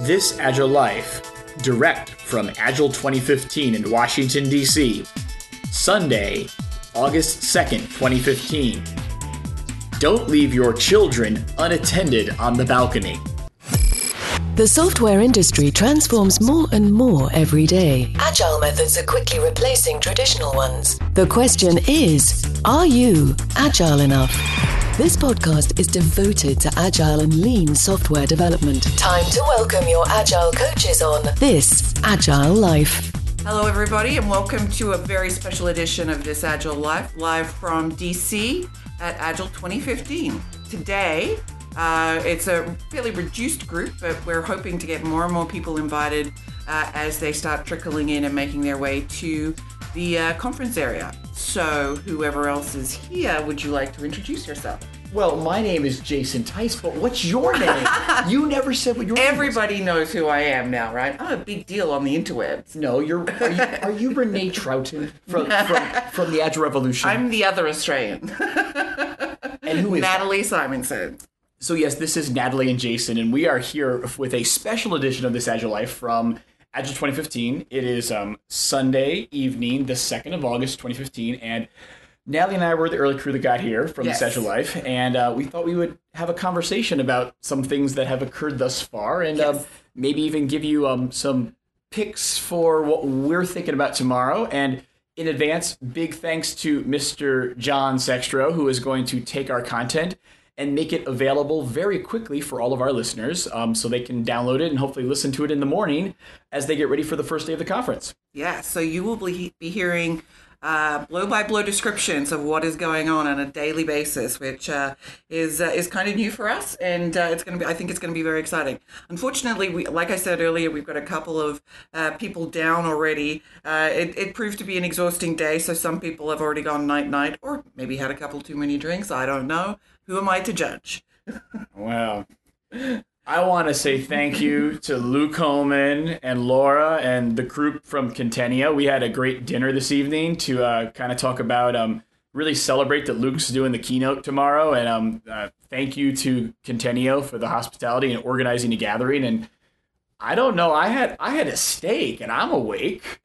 This Agile Life, direct from Agile 2015 in Washington, D.C., Sunday, August 2nd, 2015. Don't leave your children unattended on the balcony. The software industry transforms more and more every day. Agile methods are quickly replacing traditional ones. The question is Are you agile enough? This podcast is devoted to agile and lean software development. Time to welcome your agile coaches on this Agile Life. Hello, everybody, and welcome to a very special edition of This Agile Life, live from DC at Agile 2015. Today, uh, it's a fairly reduced group, but we're hoping to get more and more people invited uh, as they start trickling in and making their way to the uh, conference area. So, whoever else is here, would you like to introduce yourself? Well, my name is Jason Tice, but what's your name? you never said what your Everybody knows who I am now, right? I'm a big deal on the interwebs. No, you're. Are you, are you Renee Troughton from, from from the Agile Revolution? I'm the other Australian, and who is Natalie Simonson. So yes, this is Natalie and Jason, and we are here with a special edition of this Agile Life from Agile 2015. It is um, Sunday evening, the second of August, 2015, and Natalie and I were the early crew that got here from Yes. this Agile Life, and uh, we thought we would have a conversation about some things that have occurred thus far, and um, maybe even give you um, some picks for what we're thinking about tomorrow. And in advance, big thanks to Mr. John Sextro, who is going to take our content and make it available very quickly for all of our listeners um, so they can download it and hopefully listen to it in the morning as they get ready for the first day of the conference. Yeah, so you will be, hearing uh, blow by blow descriptions of what is going on on a daily basis, which uh, is uh, is kind of new for us, and uh, it's going to be. I think it's going to be very exciting. Unfortunately, we, like I said earlier, we've got a couple of uh, people down already. It, it proved to be an exhausting day, so some people have already gone night night, or maybe had a couple too many drinks. I don't know. Who am I to judge? Wow. I want to say thank you to Luke Hohmann and Laura and the group from Conteneo. We had a great dinner this evening to uh, kind of talk about, um, really celebrate that Luke's doing the keynote tomorrow. And um, uh, thank you to Conteneo for the hospitality and organizing the gathering. And I don't know, I had I had a steak and I'm awake,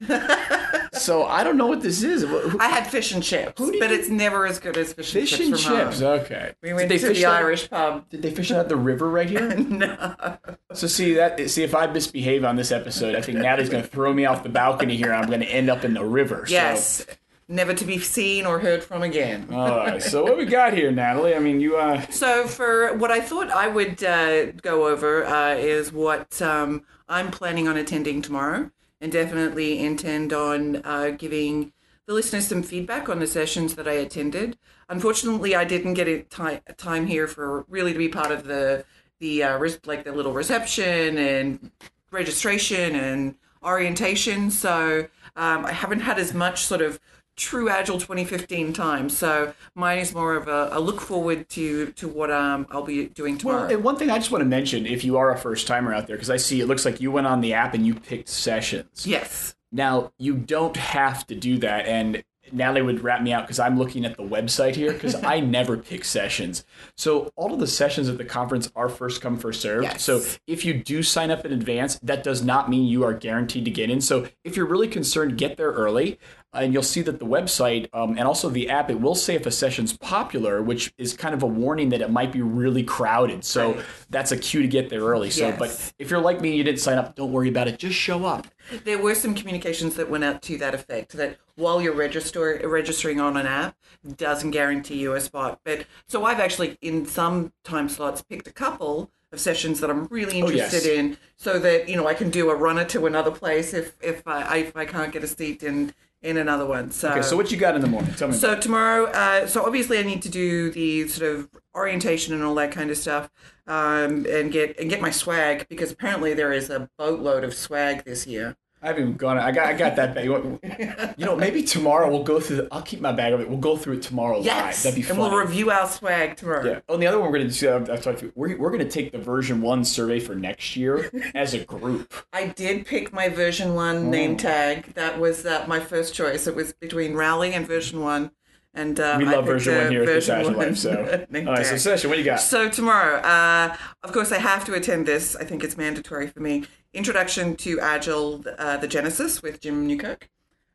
so I don't know what this is. I had fish and chips, but you- it's never as good as fish, Fish and and chips. from chips. home. Okay. We went Did to fish the that- Irish pub. Did they fish at the river right here? no. So see that see if I misbehave on this episode, I think Natalie's going to throw me off the balcony here. I'm going to end up in the river. Yes. Never to be seen or heard from again. All right. So what we got here, Natalie? I mean, you uh, So, for what I thought I would uh, go over uh, is what um, I'm planning on attending tomorrow, and definitely intend on uh, giving the listeners some feedback on the sessions that I attended. Unfortunately, I didn't get a ti- time here for really to be part of the the uh, like the little reception and registration and orientation. So um, I haven't had as much sort of true Agile 2015 time. So mine is more of a, a look forward to to what um, I'll be doing tomorrow. well, and one thing I just want to mention, if you are a first timer out there, because I see it looks like you went on the app and you picked sessions. yes. Now you don't have to do that, and Natalie would wrap me out because I'm looking at the website here because I never pick sessions. So all of the sessions at the conference are first come first served. Yes. So if you do sign up in advance, that does not mean you are guaranteed to get in. So if you're really concerned, get there early. And you'll see that the website um, and also the app, it will say if a session's popular, which is kind of a warning that it might be really crowded. So Right. that's a cue to get there early. So, Yes. but if you're like me and you didn't sign up, don't worry about it. Just show up. There were some communications that went out to that effect that while you're register, registering on an app doesn't guarantee you a spot. But so I've actually in some time slots picked a couple of sessions that I'm really Oh, yes. interested in so that you know I can do a runner to another place if if I if I can't get a seat in in another one. So Okay, so what you got in the morning? Tell me. so tomorrow, uh, so obviously I need to do the sort of orientation and all that kind of stuff, um, and get and get my swag because apparently there is a boatload of swag this year. I haven't even gone. I got. I got that bag. You, know, maybe tomorrow we'll go through. The, I'll keep my bag of it. We'll go through it tomorrow live. Yes, That'd be fun. and we'll review our swag tomorrow. yeah. Oh, and the other one we're going to do. uh, I've talked to you, we're, we're going to take the version one survey for next year as a group. I did pick my version one Oh. name tag. That was uh, my first choice. It was between Rally and version one, And uh, We love version one here at the Agile Life. So, all right. So, session, what do you got? So tomorrow, uh, of course, I have to attend this. I think it's mandatory for me. Introduction to Agile, uh, the Genesis with Jim Newkirk.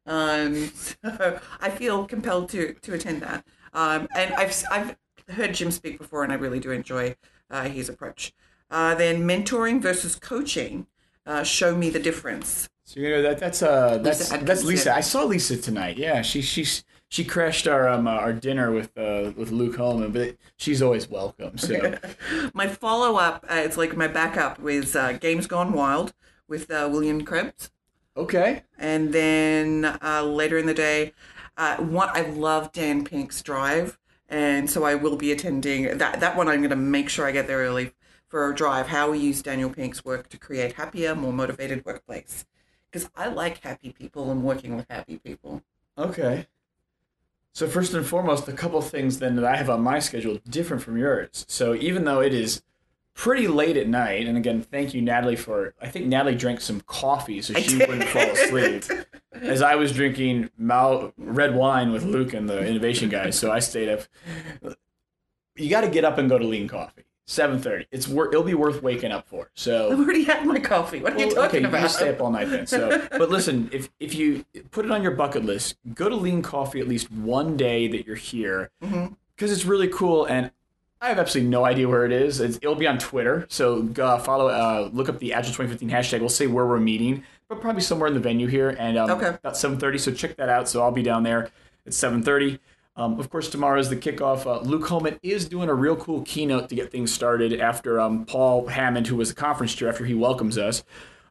Um, so I feel compelled to to attend that. Um, and I've I've heard Jim speak before, and I really do enjoy uh, his approach. Uh, then mentoring versus coaching. Uh, show me the difference. So you know that that's uh that's Adkins, that's Lyssa. yeah. I saw Lyssa tonight. Yeah, she she's she crashed our um uh, our dinner with uh with Luke Hohmann, but she's always welcome. So My follow up, uh, it's like my backup, was uh, Games Gone Wild with uh, William Krebs. okay, And then uh, later in the day, uh, one I love Dan Pink's Drive, and so I will be attending that. That one I'm going to make sure I get there early for a drive. How we use Daniel Pink's work to create happier, more motivated workplace. Because I like happy people and working with happy people. okay. So first and foremost, a couple things then that I have on my schedule different from yours. So even though it is pretty late at night, and again, thank you Natalie for. I think Natalie drank some coffee so she wouldn't fall asleep. As I was drinking Mal red wine with Luke and the innovation guys, so I stayed up. You got to get up and go to Lean Coffee. Seven thirty. It's wor- It'll be worth waking up for. So I've already had my coffee. What are you well, talking okay, about? you stay up all night then. So, but listen, if if you put it on your bucket list, go to Lean Coffee at least one day that you're here, because Mm-hmm. it's really cool. And I have absolutely no idea where it is. It's, it'll be on Twitter, so go uh, follow, uh, look up the Agile 2015 hashtag. We'll say where we're meeting, but probably somewhere in the venue here, and um, Okay. about 7:30. So check that out. So I'll be down there at 7:30. Um, of course, tomorrow is the kickoff. Uh, Luke Hohmann is doing a real cool keynote to get things started after um, Paul Hammond, who was the conference chair, after he welcomes us.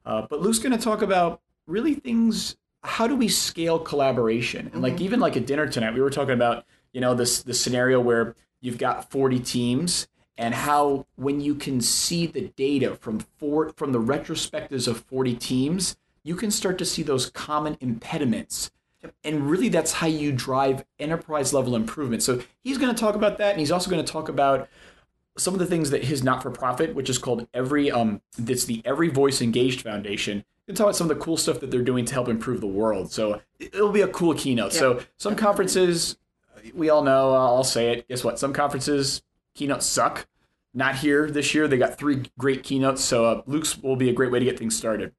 Uh, but Luke's going to talk about really things. How do we scale collaboration? And like even like at dinner tonight, we were talking about you know this the scenario where you've got 40 teams and how when you can see the data from four from the retrospectives of 40 teams, you can start to see those common impediments and really that's how you drive enterprise level improvement. So he's going to talk about that and he's also going to talk about some of the things that his not-for-profit which is called every um that's the every voice engaged foundation and talk about some of the cool stuff that they're doing to help improve the world. So it'll be a cool keynote. So some conferences we all know uh, i'll say it guess what? Some conferences keynotes suck. Not here this year. They got three great keynotes. So uh, luke's will be a great way to get things started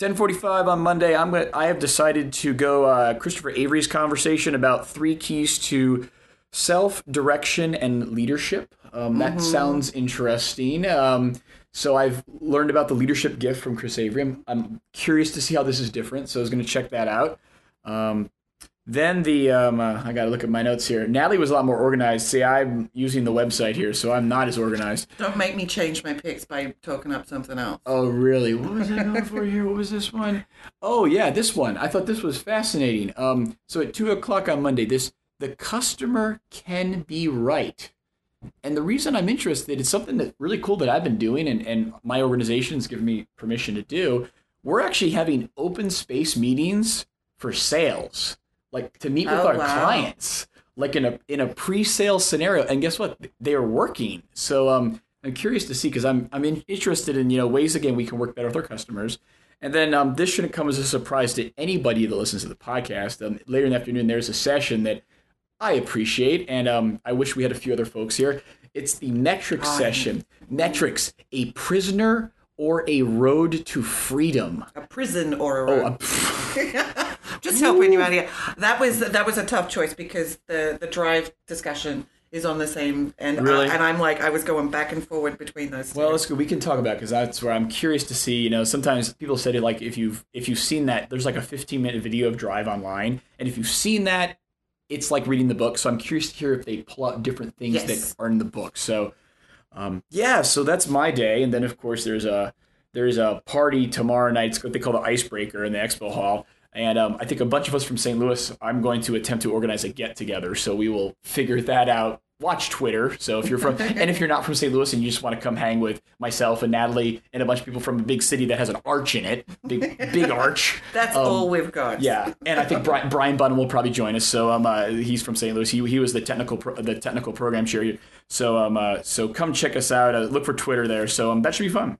10:45 on Monday. I'm going I have decided to go uh, Christopher Avery's conversation about three keys to self direction and leadership. Um, that sounds interesting. Um, so I've learned about the leadership gift from Chris Avery. I'm, I'm curious to see how this is different. So I was going to check that out. Um, then the um, uh, I got to look at my notes here. Natalie was a lot more organized. See, I'm using the website here, so I'm not as organized. Don't make me change my picks by talking up something else. Oh, really? What was I going for here? What was this one? Oh, yeah, this one. I thought this was fascinating. Um, so at two o'clock on Monday, this the customer can be right. And the reason I'm interested is something that really cool that I've been doing, and, and my organization's given me permission to do. We're actually having open space meetings for sales, like to meet with Oh, our wow. clients, like in a in a pre-sale scenario. And guess what? They are working. So um, I'm curious to see because I'm I'm in, interested in you know ways again we can work better with our customers. And then um, this shouldn't come as a surprise to anybody that listens to the podcast. Um, later in the afternoon, there's a session that I appreciate, and um, I wish we had a few other folks here. It's the metrics session. Metrics, a prisoner or a road to freedom. A prison or a Oh, a- Just helping you out here. That was that was a tough choice because the the drive discussion is on the same and Really? and I'm like I was going back and forward between those. Well, two. that's good. We can talk about because that's where I'm curious to see. You know, sometimes people said it like if you've if you've seen that, there's like a 15 minute video of Drive online, and if you've seen that, it's like reading the book. So I'm curious to hear if they pull out different things Yes. that are in the book. So, um, yeah, so that's my day, and then of course there's a there's a party tomorrow night. It's what they call the Icebreaker in the Expo Hall. And um, I think a bunch of us from St. Louis, I'm going to attempt to organize a get together. So we will figure that out. Watch Twitter. So if you're from, and if you're not from St. Louis and you just want to come hang with myself and Natalie and a bunch of people from a big city that has an arch in it, big big arch. that's um, all we've got. Yeah, and I think Brian, Brian Bunham will probably join us. So um, uh, he's from St. Louis. He, he was the technical pro, the technical program chair. So um, uh, so come check us out. Uh, look for Twitter there. So um, that should be fun.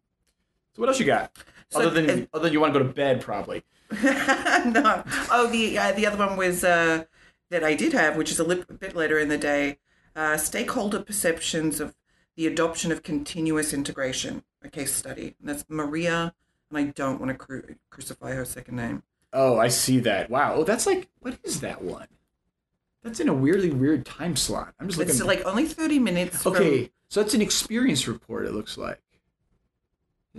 So what else you got? So, other than other than you want to go to bed, probably. no. Oh, the uh, the other one was uh, that I did have, which is a li- bit later in the day, uh, stakeholder perceptions of the adoption of continuous integration, a case study. And that's Maria, and I don't want to cru- crucify her second name. Oh, I see that. Wow. Oh, that's like what is that one? That's in a weirdly weird time slot. I'm just looking. It's like only 30 minutes. from- okay, so that's an experience report. It looks like.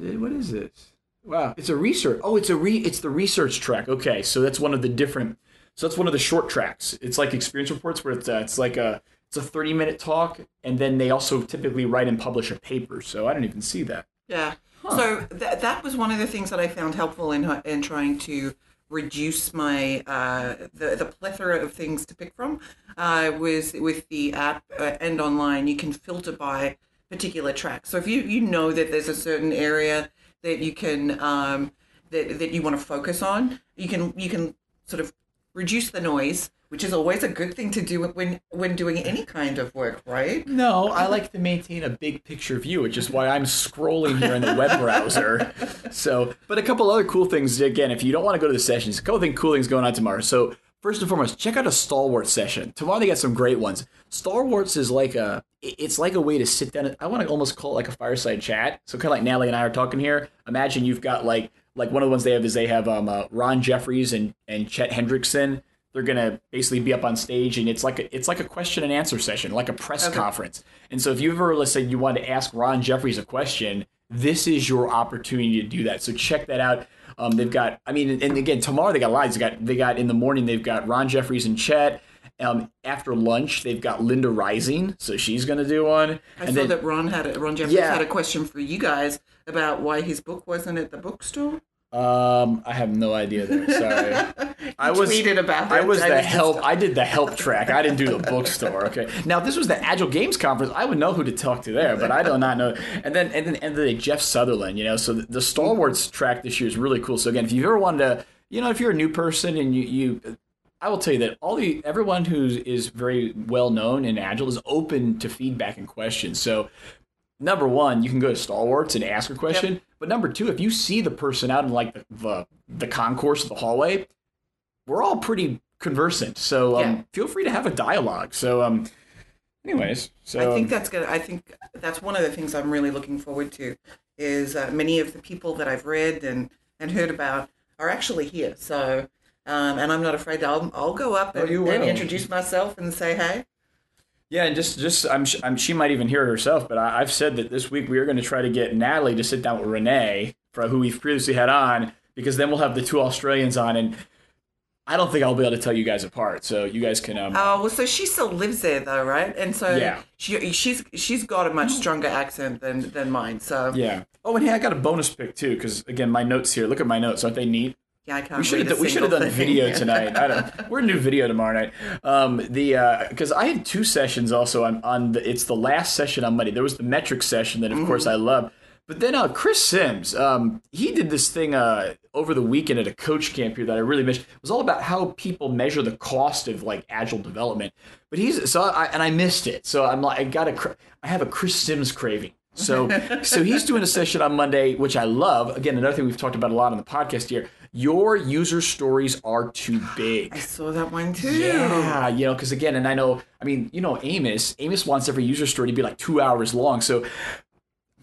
Eh, What is this? Wow, it's a research. Oh, it's a re. It's the research track. Okay, so that's one of the different. So that's one of the short tracks. It's like experience reports where it's uh, it's like a it's a 30 minute talk, and then they also typically write and publish a paper. So I didn't even see that. Yeah. So th- that was one of the things that I found helpful in in trying to reduce my uh, the the plethora of things to pick from. Uh, was with the app uh, and online, you can filter by particular tracks. So if you you know that there's a certain area that you can um, that that you want to focus on, you can you can sort of reduce the noise, which is always a good thing to do when when doing any kind of work, right? No, I like to maintain a big picture view, which is why I'm scrolling here in the web browser. So, but a couple other cool things again. If you don't want to go to the sessions, a couple things, cool things going on tomorrow. So, first and foremost, check out a Stalwart session tomorrow. They got some great ones. Stalwarts is like a, it's like a way to sit down. I want to almost call it like a fireside chat. So kind of like Natalie and I are talking here. Imagine you've got like like one of the ones they have is they have um uh, Ron Jeffries and and Chet Hendrickson. They're gonna basically be up on stage, and it's like a, it's like a question and answer session, like a press conference. And so, if you ever let's say you want to ask Ron Jeffries a question, this is your opportunity to do that. So check that out. Um, they've got, I mean, and again, tomorrow they got lives. They got they got in the morning they've got Ron Jeffries and Chet. Um, after lunch, they've got Linda Rising, so she's gonna do one. I and saw then, that Ron had a, Ron Jeffries Yeah. had a question for you guys about why his book wasn't at the bookstore. um, I have no idea there. Sorry. I was tweeted about I was the help. I did the help track. I didn't do the bookstore. Okay. Now if this was the Agile Games Conference. I would know who to talk to there, but I do not know. And then and then and then Jeff Sutherland. You know, so the, the Stalwarts track this year is really cool. So again, if you've ever wanted to, you know, if you're a new person and you you. I will tell you that all the everyone who is very well known in Agile is open to feedback and questions. So number one, you can go to Stalwarts and ask a question. But number two, if you see the person out in like the the, the concourse of the hallway, we're all pretty conversant. So um, Yeah. feel free to have a dialogue. So um, anyways, so I think um, that's good. I think that's one of the things I'm really looking forward to. Is uh, many of the people that I've read and and heard about are actually here. So. Um, and I'm not afraid. I'll, I'll go up and, Oh, and introduce myself and say hey. Yeah, and just just I'm, I'm she might even hear it herself, but I, I've said that this week we are going to try to get Natalie to sit down with Renee, for who we've previously had on, because then we'll have the two Australians on, and I don't think I'll be able to tell you guys apart. So you guys can um, Oh well, so she still lives there though, right? And so Yeah. she she's she's got a much stronger accent than than mine. So yeah. Oh, and hey, I got a bonus pick too, because again, my notes here. Look at my notes, aren't they neat? Yeah, I can't. We should have we should have done thing. video tonight. I don't. We're gonna do video tomorrow night. Um, the because I had two sessions also on on the it's the last session on Monday. There was the metric session that of course I love, but then uh, Chris Sims um, he did this thing uh, over the weekend at a coach camp here that I really missed. It was all about how people measure the cost of like agile development. But he's so I and I missed it. So I'm like I got a I have a Chris Sims craving. So so he's doing a session on Monday, which I love. Again, another thing we've talked about a lot on the podcast here. Your user stories are too big. I saw that one too. Yeah, you know, because again, and I know, I mean, you know, Amos, Amos wants every user story to be like two hours long. So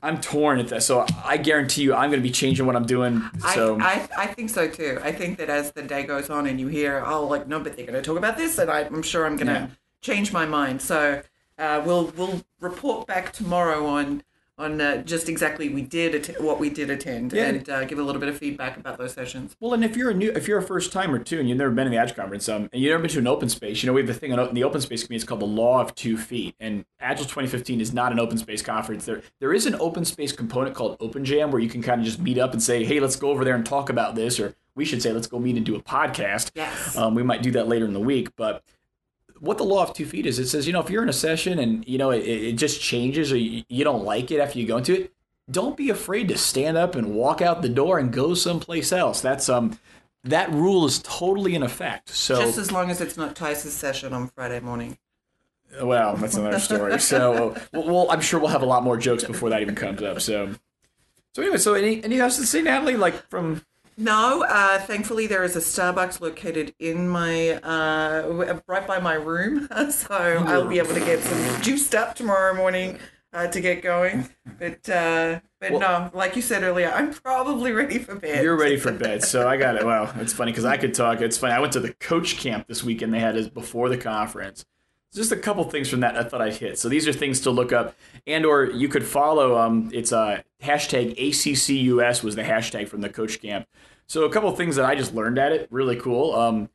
I'm torn at that. So I guarantee you, I'm going to be changing what I'm doing. So I, I, I think so too. I think that as the day goes on and you hear, oh, like, no, but they're going to talk about this, and I, I'm sure I'm going to Yeah. change my mind. So uh, we'll we'll report back tomorrow on on uh, just exactly we did att- what we did attend Yeah. and uh, give a little bit of feedback about those sessions. Well, and if you're a new, if you're a first timer too, and you've never been in the Agile conference, um, and you've never been to an open space, you know, we have the thing in the open space community. It's called the Law of Two Feet, and Agile 2015 is not an open space conference. There, there is an open space component called Open Jam where you can kind of just meet up and say, hey, let's go over there and talk about this, or we should say, let's go meet and do a podcast. Yes. Um, we might do that later in the week, but what the law of two feet is, it says, you know, if you're in a session and you know it, it just changes or you, you don't like it after you go into it, don't be afraid to stand up and walk out the door and go someplace else. That's um, that rule is totally in effect. So Just as long as it's not Tice's session on Friday morning. well, that's another story. So well, well, I'm sure we'll have a lot more jokes before that even comes up. So so anyway, so any any else to say, Natalie? Like from No, uh, thankfully there is a Starbucks located in my uh, right by my room, so I'll be able to get some juiced up tomorrow morning uh, to get going. But uh, but Well- no, like you said earlier, I'm probably ready for bed. You're ready for bed, so I got it. Well, it's funny because I could talk. It's funny. I went to the coach camp this weekend. They had it before the conference. Just a couple things from that I thought I'd hit. So these are things to look up, and or you could follow. Um, it's a hashtag ACCUS was the hashtag from the coach camp. So a couple things that I just learned at it, really cool. Um,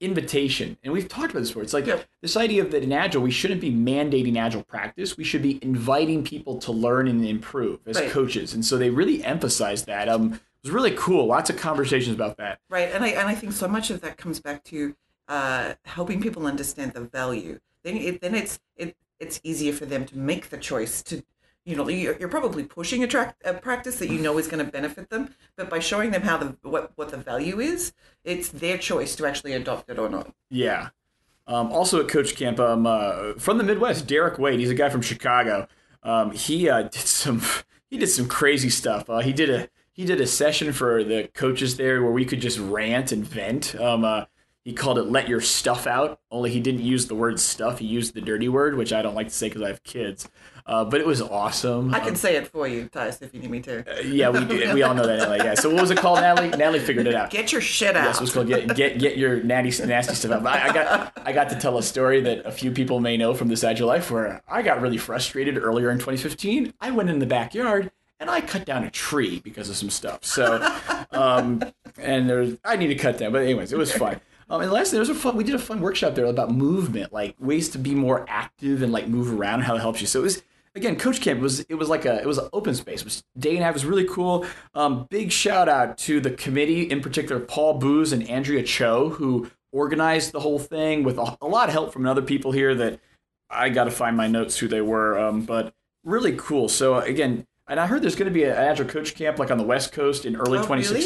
invitation, and we've talked about this before. It's like Yep. this idea of that in agile, we shouldn't be mandating agile practice. We should be inviting people to learn and improve as Right. coaches, and so they really emphasized that. Um, it was really cool. Lots of conversations about that. Right, and I and I think so much of that comes back to uh, helping people understand the value. Then it then it's it it's easier for them to make the choice to. You know, you're, you're probably pushing a, track, a practice that you know is going to benefit them, but by showing them how the what, what the value is, it's their choice to actually adopt it or not. Yeah. Um, also at Coach Camp, um, uh, from the Midwest, Derek Wade. He's a guy from Chicago. Um, he uh, did some he did some crazy stuff. Uh, he did a he did a session for the coaches there where we could just rant and vent. Um, uh, he called it "Let Your Stuff Out." Only he didn't use the word "stuff." He used the dirty word, which I don't like to say because I have kids. Uh, but it was awesome. I can say it for you, Tice, if you need me to. Uh, yeah, we do- we all know that. Natalie. Yeah. So what was it called, Natalie? Natalie figured it out. Get your shit out. Yes, it was called get get get your natty nasty stuff out. I, I got I got to tell a story that a few people may know from this agile life where I got really frustrated earlier in 2015. I went in the backyard and I cut down a tree because of some stuff. So, um, and there's I need to cut down, but anyways, it was fun. Um, and lastly, there was a fun. We did a fun workshop there about movement, like ways to be more active and like move around, how it helps you. So it was again, Coach Camp was it was like a it was an open space. It was day and a half. It was really cool. Um, big shout out to the committee, in particular Paul Boos and Andrea Cho, who organized the whole thing with a, a lot of help from other people here. That I got to find my notes who they were, um, but really cool. So again. And I heard there's going to be an Agile Coach Camp like on the West Coast in early Oh, really?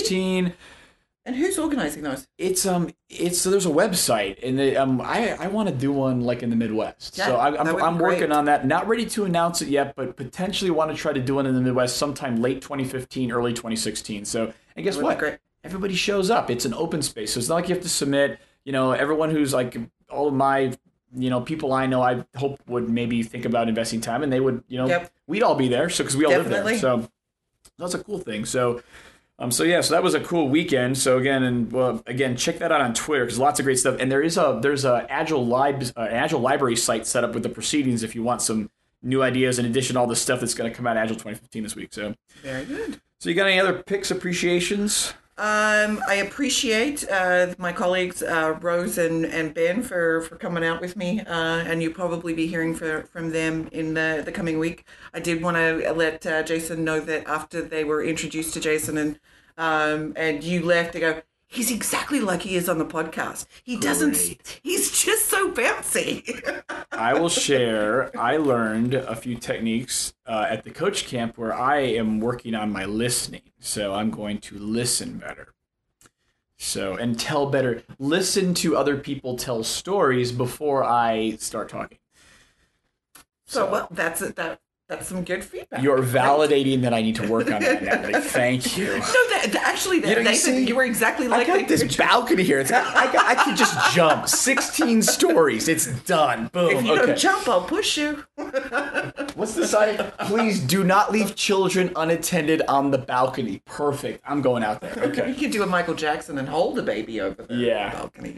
2016 and who's organizing those? it's um it's so there's a website and they, um I I want to do one like in the Midwest. Yeah, so I, that I'm I'm working on that. Not ready to announce it yet, but potentially want to try to do one in the Midwest sometime late 2015, early 2016. So and guess what? great. Everybody shows up. It's an open space, so it's not like you have to submit. You know, everyone who's like all of my you know people I know I hope would maybe think about investing time, and they would you know Yep. we'd all be there. So because we all live there, so that's a cool thing. So. Um, so yeah, so that was a cool weekend. So again, and well, again, check that out on Twitter because lots of great stuff. And there is a there's a agile lib uh, agile library site set up with the proceedings if you want some new ideas in addition to all the stuff that's going to come out Agile 2015 this week. So Very good. so you got any other picks appreciations? Um, I appreciate uh, my colleagues uh, Rose and, and Ben for, for coming out with me, uh, and you'll probably be hearing for, from them in the, the coming week. I did want to let uh, Jason know that after they were introduced to Jason and um, and you left, they go, he's exactly like he is on the podcast. He doesn't. He's just so bouncy. I will share. I learned a few techniques uh, at the coach camp where I am working on my listening. So I'm going to listen better. So and tell better. Listen to other people tell stories before I start talking. so well, that's it. That that's some good feedback. You're validating that I need to work on that, Natalie. Thank you. No, that, that- actually, that, You know, you Nathan, see, you were exactly I like got that. this balcony here. It's I, got, I can just jump. 16 stories. It's done. Boom. If you okay. don't jump, I'll push you. What's the sign? Please do not leave children unattended on the balcony. Perfect. I'm going out there. Okay. You can do a Michael Jackson and hold a baby over the Yeah. balcony.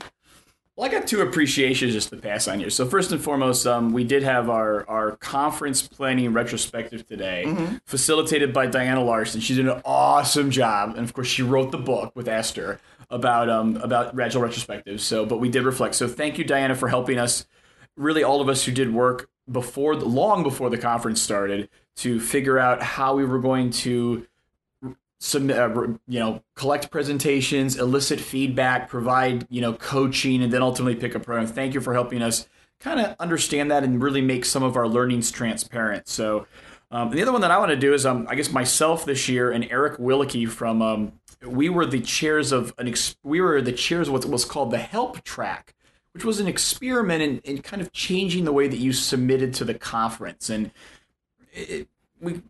Well, I got two appreciations just to pass on here. So first and foremost, um, we did have our our conference planning retrospective today, facilitated by Diana Larsen. She did an awesome job, and of course, she wrote the book with Esther about um about Agile retrospectives. So, but we did reflect. So thank you, Diana, for helping us. Really, all of us who did work before, the, long before the conference started, to figure out how we were going to submit, uh, you know, collect presentations, elicit feedback, provide, you know, coaching, and then ultimately pick a program. Thank you for helping us kind of understand that and really make some of our learnings transparent. So, um, the other one that I want to do is, um, I guess myself this year and Eric Willeke from, um, we were the chairs of an, ex- we were the chairs of what was called the Help Track, which was an experiment in, in kind of changing the way that you submitted to the conference. And it, we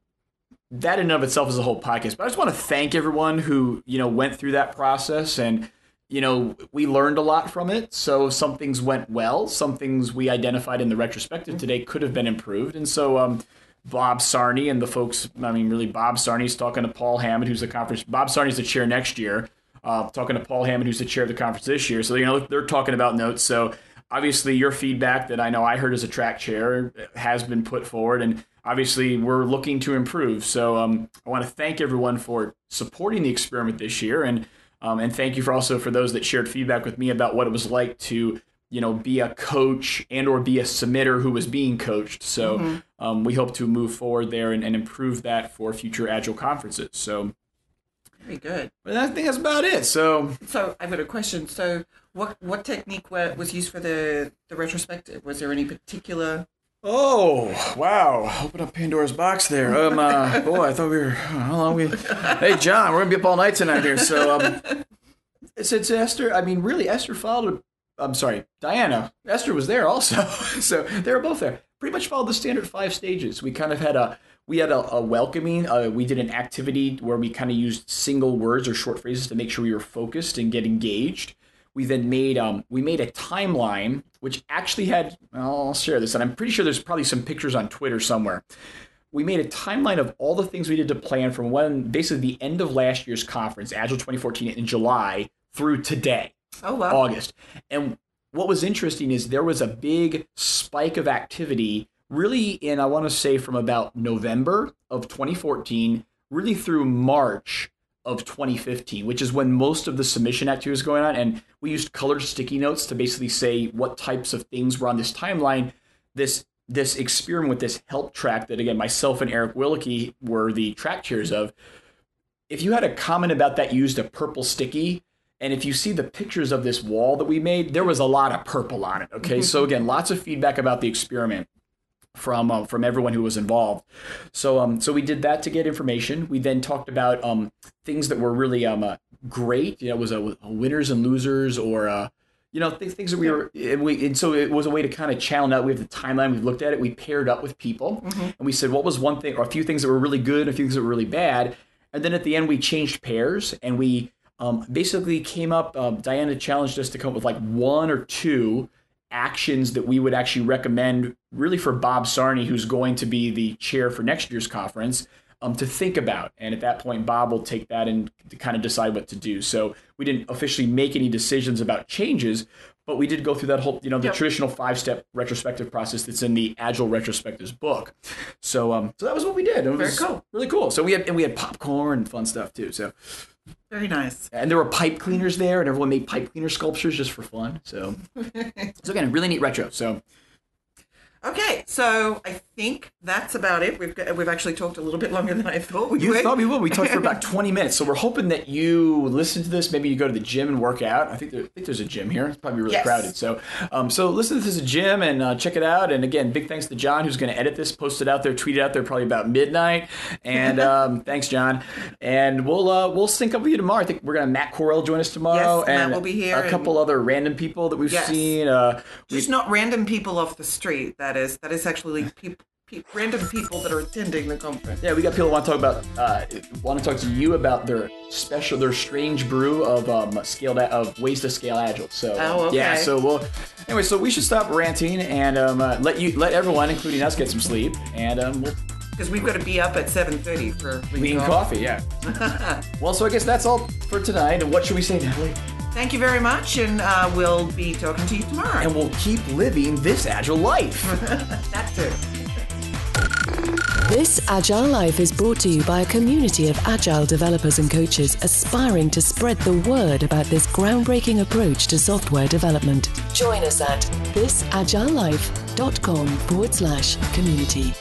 that in and of itself is a whole podcast. But I just want to thank everyone who you know went through that process and you know, we learned a lot from it. So some things went well. Some things we identified in the retrospective today could have been improved. And so um, Bob Sarney and the folks, I mean, really, Bob Sarney's talking to Paul Hammond, who's the conference. Bob Sarney's the chair next year, uh, talking to Paul Hammond, who's the chair of the conference this year. So, you know, they're talking about notes. So obviously, your feedback that I know I heard as a track chair has been put forward. And obviously, we're looking to improve. So um, I want to thank everyone for supporting the experiment this year. And um, and thank you for also for those that shared feedback with me about what it was like to you know be a coach and or be a submitter who was being coached. So mm-hmm. um, we hope to move forward there and, and, improve that for future agile conferences. So very good. But I think that's about it. So so I've got a question. So what what technique was used for the the retrospective? Was there any particular Oh wow! Open up Pandora's box there. Um, uh, boy, I thought we were. How long we? Hey, John, we're gonna be up all night tonight here. So, um, it's Esther. I mean, really, Esther followed. I'm sorry, Diana. Esther was there also. so they were both there. Pretty much followed the standard five stages. We kind of had a we had a, a welcoming. Uh, we did an activity where we kind of used single words or short phrases to make sure we were focused and get engaged. We then made um, we made a timeline which actually had I'll share this, and I'm pretty sure there's probably some pictures on Twitter somewhere. We made a timeline of all the things we did to plan from when basically the end of last year's conference, Agile 2014 in July through today, oh wow, August. And what was interesting is there was a big spike of activity really in I want to say from about November of 2014 really through March of 2015, which is when most of the submission activity was going on. And we used colored sticky notes to basically say what types of things were on this timeline. This this experiment with this help track that again myself and Eric Willeke were the track chairs of. If you had a comment about that used a purple sticky, and if you see the pictures of this wall that we made, there was a lot of purple on it. Okay, mm-hmm. so again, lots of feedback about the experiment from uh, from everyone who was involved. So um so we did that to get information. We then talked about um things that were really um uh, great. You know, it was a, a, winners and losers or uh you know things, things that we were and we and so it was a way to kind of channel out. We have the timeline. We looked at it. We paired up with people mm-hmm. and we said what was one thing or a few things that were really good, a few things that were really bad, and then at the end we changed pairs and we um, basically came up. Um, Diana challenged us to come up with like one or two actions that we would actually recommend really for Bob Sarney, who's going to be the chair for next year's conference, um, to think about. And at that point, Bob will take that and kind of decide what to do. So we didn't officially make any decisions about changes, but we did go through that whole, you know, the yep. traditional five-step retrospective process that's in the Agile Retrospectives book. So, um, so that was what we did. It was Very cool. Really cool. So we had and we had popcorn and fun stuff too. So very nice. And there were pipe cleaners there, and everyone made pipe cleaner sculptures just for fun. So, so again, really neat retro. So, Okay, so I think that's about it. We've got, we've actually talked a little bit longer than I thought we you would. thought we would. We talked for about twenty minutes. So we're hoping that you listen to this. Maybe you go to the gym and work out. I think there, I think there's a gym here. It's probably really yes. crowded. So um, so listen to this as a gym and uh, check it out. And again, big thanks to John who's going to edit this, post it out there, tweet it out there probably about midnight. And um, thanks, John. And we'll uh, we'll sync up with you tomorrow. I think we're going to Matt Correll join us tomorrow. Yes, and Matt will be here. A couple other random people that we've yes. seen. Uh, Just not random people off the street. That is that is actually people, people, random people that are attending the conference. Yeah, we got people want to talk about uh, want to talk to you about their special, their strange brew of um, scaled of ways to scale agile. So oh, okay. yeah, so we'll anyway. So we should stop ranting and um, uh, let you let everyone, including us, get some sleep, and um, we'll because we've got to be up at 7.30 for lean coffee yeah well so i guess that's all for tonight and what should we say natalie Thank you very much, and uh, we'll be talking to you tomorrow. And we'll keep living this agile life. that too. This Agile Life is brought to you by a community of agile developers and coaches aspiring to spread the word about this groundbreaking approach to software development. Join us at thisagilelife.com forward slash community.